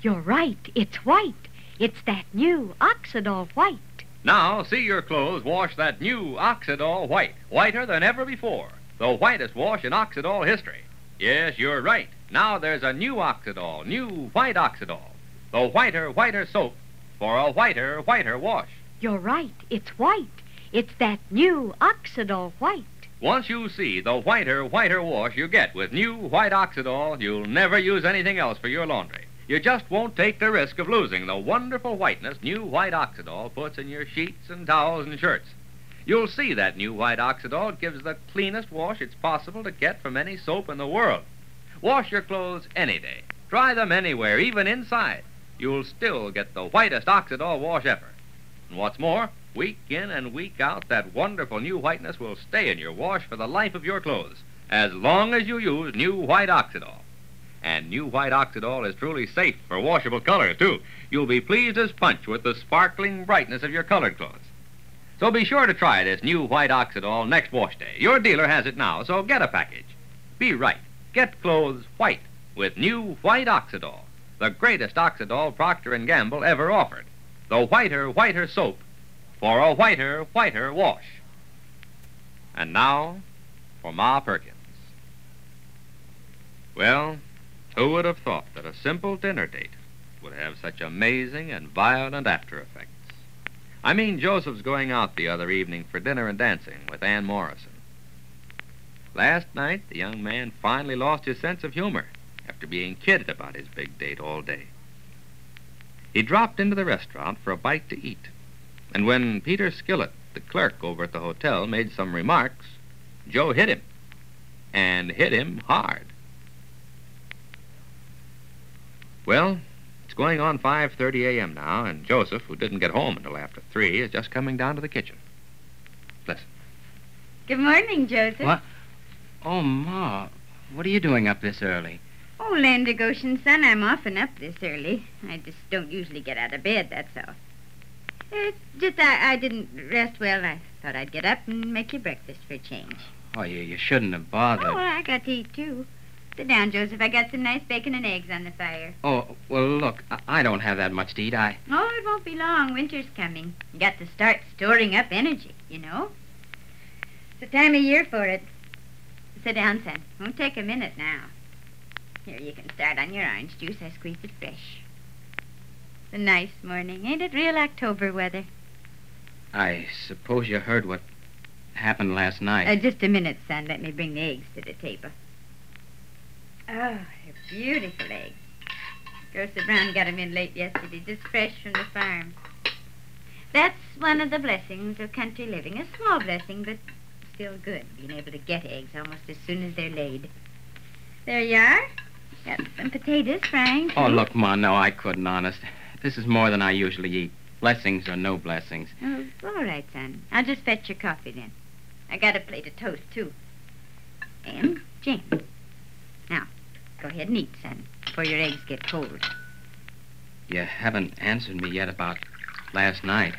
You're right. It's white. It's that new Oxydol white. Now, see your clothes wash that new Oxydol white, whiter than ever before. The whitest wash in Oxydol history. Yes, you're right. Now there's a new Oxydol, new white Oxydol. The whiter, whiter soap for a whiter, whiter wash. You're right. It's white. It's that new Oxydol white. Once you see the whiter, whiter wash you get with new white Oxydol, you'll never use anything else for your laundry. You just won't take the risk of losing the wonderful whiteness new white Oxydol puts in your sheets and towels and shirts. You'll see that new white Oxydol gives the cleanest wash it's possible to get from any soap in the world. Wash your clothes any day. Dry them anywhere, even inside. You'll still get the whitest Oxydol wash ever. And what's more, week in and week out, that wonderful new whiteness will stay in your wash for the life of your clothes, as long as you use new white Oxydol. And new white Oxydol is truly safe for washable colors, too. You'll be pleased as punch with the sparkling brightness of your colored clothes. So be sure to try this new white Oxydol next wash day. Your dealer has it now, so get a package. Be right. Get clothes white with new white Oxydol, the greatest Oxydol Procter & Gamble ever offered. The whiter, whiter soap for a whiter, whiter wash. And now for Ma Perkins. Well, who would have thought that a simple dinner date would have such amazing and violent after effects? I mean, Joseph's going out the other evening for dinner and dancing with Ann Morrison. Last night, the young man finally lost his sense of humor after being kidded about his big date all day. He dropped into the restaurant for a bite to eat, and when Peter Skillett, the clerk over at the hotel, made some remarks, Joe hit him, and hit him hard. Well, it's going on 5:30 a.m. now, and Joseph, who didn't get home until after 3, is just coming down to the kitchen. Listen. Good morning, Joseph. What? Oh, Ma, what are you doing up this early? Oh, land of Goshen, son, I'm often up this early. I just don't usually get out of bed, that's all. It's just I, I didn't rest well. I thought I'd get up and make you breakfast for a change. Oh, you, you shouldn't have bothered. Oh, well, I got to eat, too. Sit down, Joseph. I got some nice bacon and eggs on the fire. Oh, well, look, I, don't have that much to eat. I. Oh, it won't be long. Winter's coming. You got to start storing up energy, you know. It's the time of year for it. Sit down, son. Won't take a minute now. Here, you can start on your orange juice. I squeezed it fresh. It's a nice morning. Ain't it real October weather? I suppose you heard what happened last night. Uh, just a minute, son. Let me bring the eggs to the table. Oh, they're beautiful eggs. Grocer Brown got 'em in late yesterday, just fresh from the farm. That's one of the blessings of country living. A small blessing, but still good, being able to get eggs almost as soon as they're laid. There you are. Got some potatoes frying. oh, look, Ma, no, I couldn't, honest. This is more than I usually eat. Blessings or no blessings. Oh, all right, son. I'll just fetch your coffee then. I got a plate of toast, too. And jam. Now, go ahead and eat, son, before your eggs get cold. You haven't answered me yet about last night.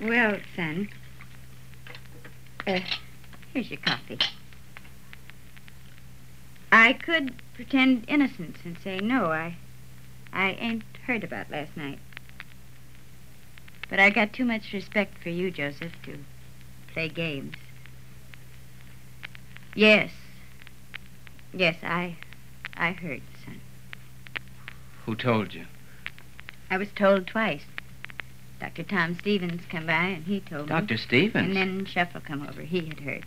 Well, son. Uh, here's your coffee. I could pretend innocence and say no, I I ain't heard about last night. But I got too much respect for you, Joseph, to play games. Yes. Yes, I I heard, son. Who told you? I was told twice. Dr. Tom Stevens come by and he told me. Dr. Stevens. And then Shuffle come over. He had heard.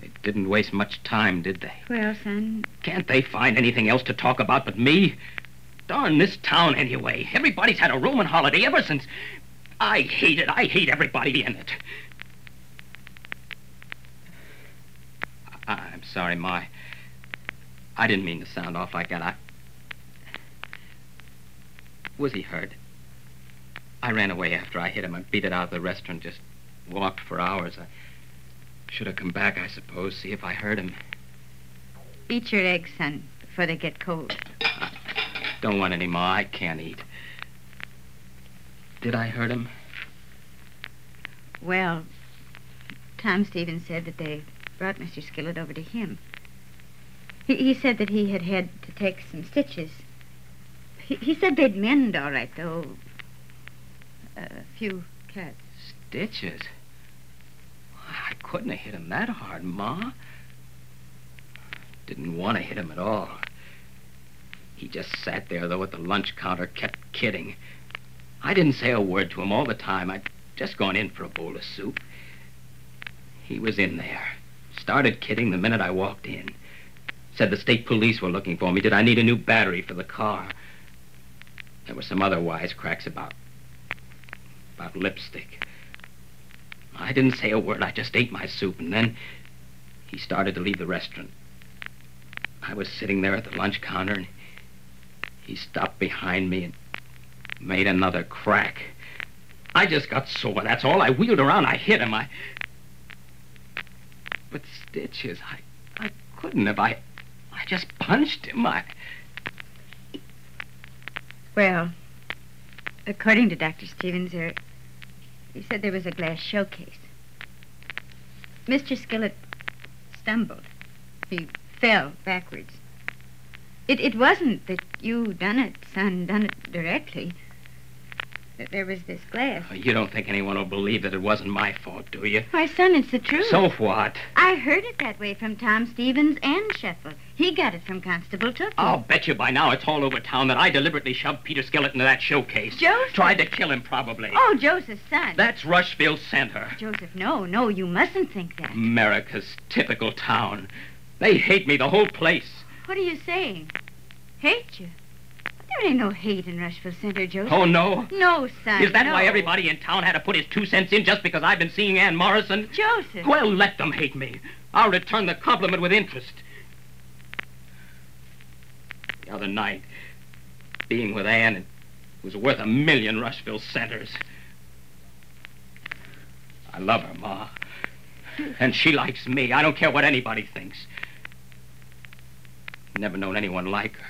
They didn't waste much time, did they? Well, son, Can't they find anything else to talk about but me? Darn this town, anyway. Everybody's had a rooming holiday ever since. I hate it. I hate everybody in it. I- I'm sorry, Ma. I didn't mean to sound off like that. I, Was he hurt? I ran away after I hit him. I beat it out of the restaurant, just walked for hours. I should have come back, I suppose, see if I hurt him. Eat your eggs, son, before they get cold. I Don't want any more. I can't eat. Did I hurt him? Well, Tom Stevens said that they brought Mr. Skillett over to him. He, he said that he had had to take some stitches. He, he said they'd mend all right, though. A few cuts. Stitches? I couldn't have hit him that hard, Ma. Didn't want to hit him at all. He just sat there, though, at the lunch counter, kept kidding. I didn't say a word to him all the time. I'd just gone in for a bowl of soup. He was in there. Started kidding the minute I walked in. Said the state police were looking for me. Did I need a new battery for the car? There were some other wisecracks about. about lipstick. I didn't say a word. I just ate my soup, and then he started to leave the restaurant. I was sitting there at the lunch counter, and he stopped behind me and made another crack. I just got sore, that's all. I wheeled around, I hit him, I... But stitches, I, I couldn't have. I, I just punched him. I... Well, according to Dr. Stevens, there, he said there was a glass showcase. Mr. Skillett stumbled. He fell backwards. It, it wasn't that you done it, son, done it directly. That there was this glass. You don't think anyone will believe that it wasn't my fault, do you? Why, son, it's the truth. So what? I heard it that way from Tom Stevens and Shuffle. He got it from Constable Tookie. I'll bet you by now it's all over town that I deliberately shoved Peter Skillett into that showcase. Joseph. Tried to kill him, probably. Oh, Joseph's son. That's Rushville Center. Joseph, no, no, you mustn't think that. America's typical town. They hate me, the whole place. What are you saying? Hate you? There ain't no hate in Rushville Center, Joseph. Oh, no? No, son. Is that no. why everybody in town had to put his two cents in just because I've been seeing Ann Morrison? Joseph. Well, let them hate me. I'll return the compliment with interest. The other night, being with Ann, it was worth a million Rushville Centers. I love her, Ma. And she likes me. I don't care what anybody thinks. Never known anyone like her.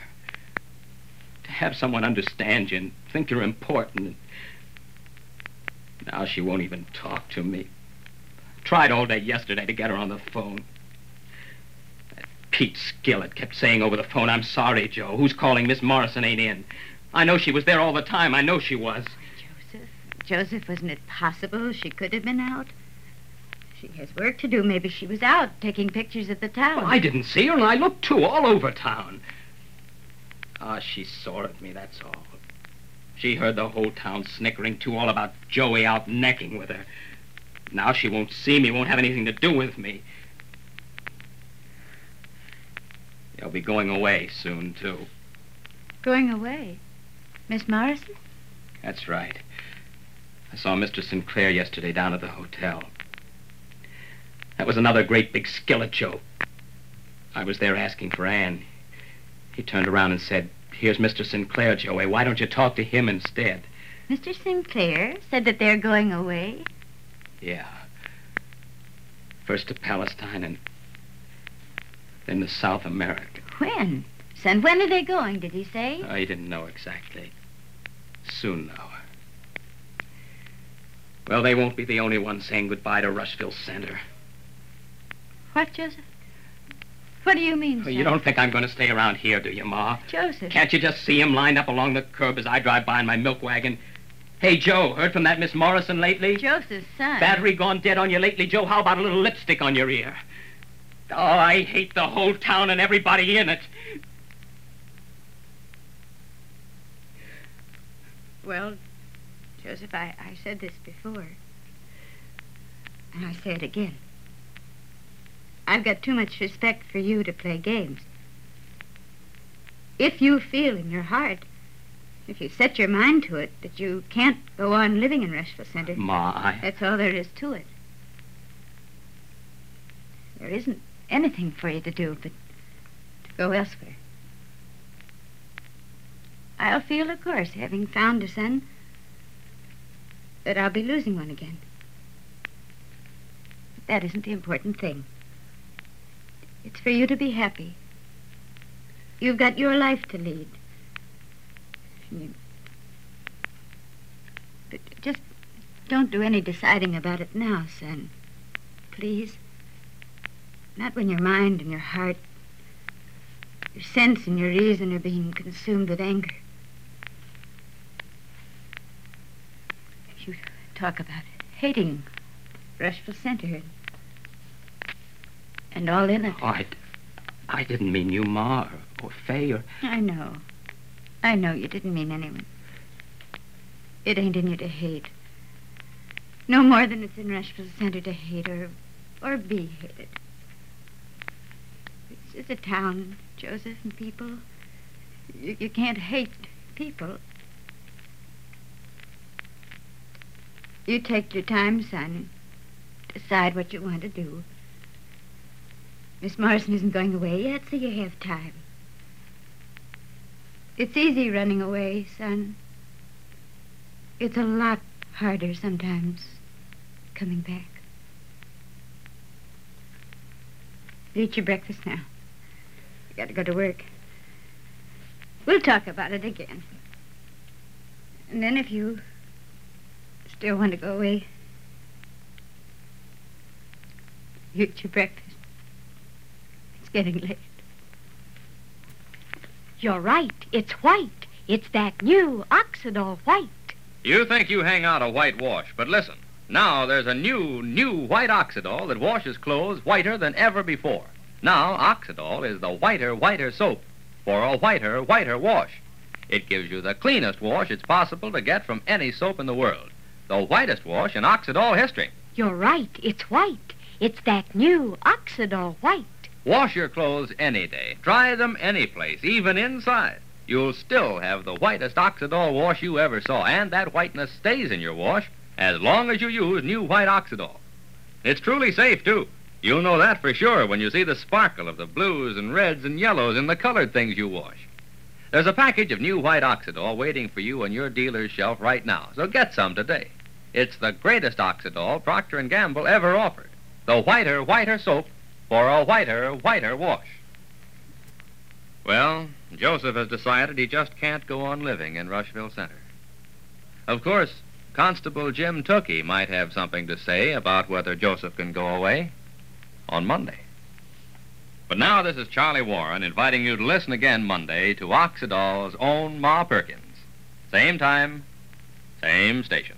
To have someone understand you and think you're important. Now she won't even talk to me. Tried all day yesterday to get her on the phone. Pete Skillett kept saying over the phone, I'm sorry, Joe. Who's calling? Miss Morrison ain't in. I know she was there all the time. I know she was. Joseph. Joseph, wasn't it possible she could have been out? She has work to do. Maybe she was out taking pictures of the town. Well, I didn't see her, and I looked too, all over town. Ah, she's sore at me, that's all. She heard the whole town snickering, too, all about Joey out necking with her. Now she won't see me, won't have anything to do with me. They'll be going away soon, too. Going away. Miss Morrison? That's right. I saw Mr. Sinclair yesterday down at the hotel. That was another great big skillet joke. I was there asking for Anne. He turned around and said, Here's Mr. Sinclair, Joey. Why don't you talk to him instead? Mr. Sinclair said that they're going away. Yeah. First to Palestine and then to South America. When? Son, when are they going, did he say? Oh, he didn't know exactly. Soon, though. Well, they won't be the only ones saying goodbye to Rushville Center. What, Joseph? What do you mean, Well, son? you don't think I'm going to stay around here, do you, Ma? Joseph. Can't you just see see 'em lined up along the curb as I drive by in my milk wagon? Hey, Joe, heard from that Miss Morrison lately? Joseph's son. Battery gone dead on you lately, Joe? How about a little lipstick on your ear? Oh, I hate the whole town and everybody in it. Well, Joseph, I, I said this before. And I say it again. I've got too much respect for you to play games. If you feel in your heart, if you set your mind to it, that you can't go on living in Rushville Center, Ma, I... that's all there is to it. There isn't anything for you to do but to go elsewhere. I'll feel, of course, having found a son, that I'll be losing one again. But that isn't the important thing. It's for you to be happy. You've got your life to lead. You- But just don't do any deciding about it now, son. Please. Not when your mind and your heart, your sense and your reason are being consumed with anger. You talk about hating Rushville Center and, and all in it. Oh, I, I didn't mean you, Ma, or, or Fay, or... I know. I know you didn't mean anyone. It ain't in you to hate. No more than it's in Rushville Center to hate or, or be hated. It's a town, Joseph, and people. You, you can't hate people. You take your time, son. Decide what you want to do. Miss Morrison isn't going away yet, so you have time. It's easy running away, son. It's a lot harder sometimes coming back. Eat your breakfast now. You got to go to work. We'll talk about it again. And then if you still want to go away, you eat your breakfast. It's getting late. You're right. It's white. It's that new Oxydol white. You think you hang out a white wash, but listen. Now there's a new, new white Oxydol that washes clothes whiter than ever before. Now Oxydol is the whiter, whiter soap for a whiter, whiter wash. It gives you the cleanest wash it's possible to get from any soap in the world. The whitest wash in Oxydol history. You're right. It's white. It's that new Oxydol white. Wash your clothes any day. Dry them any place, even inside. You'll still have the whitest Oxydol wash you ever saw, and that whiteness stays in your wash as long as you use new white Oxydol. It's truly safe, too. You'll know that for sure when you see the sparkle of the blues and reds and yellows in the colored things you wash. There's a package of new white Oxydol waiting for you on your dealer's shelf right now, so get some today. It's the greatest Oxydol Procter & Gamble ever offered. The whiter, whiter soap for a whiter, whiter wash. Well, Joseph has decided he just can't go on living in Rushville Center. Of course, Constable Jim Tookie might have something to say about whether Joseph can go away on Monday. But now this is Charlie Warren inviting you to listen again Monday to Oxydol's own Ma Perkins. Same time, same station.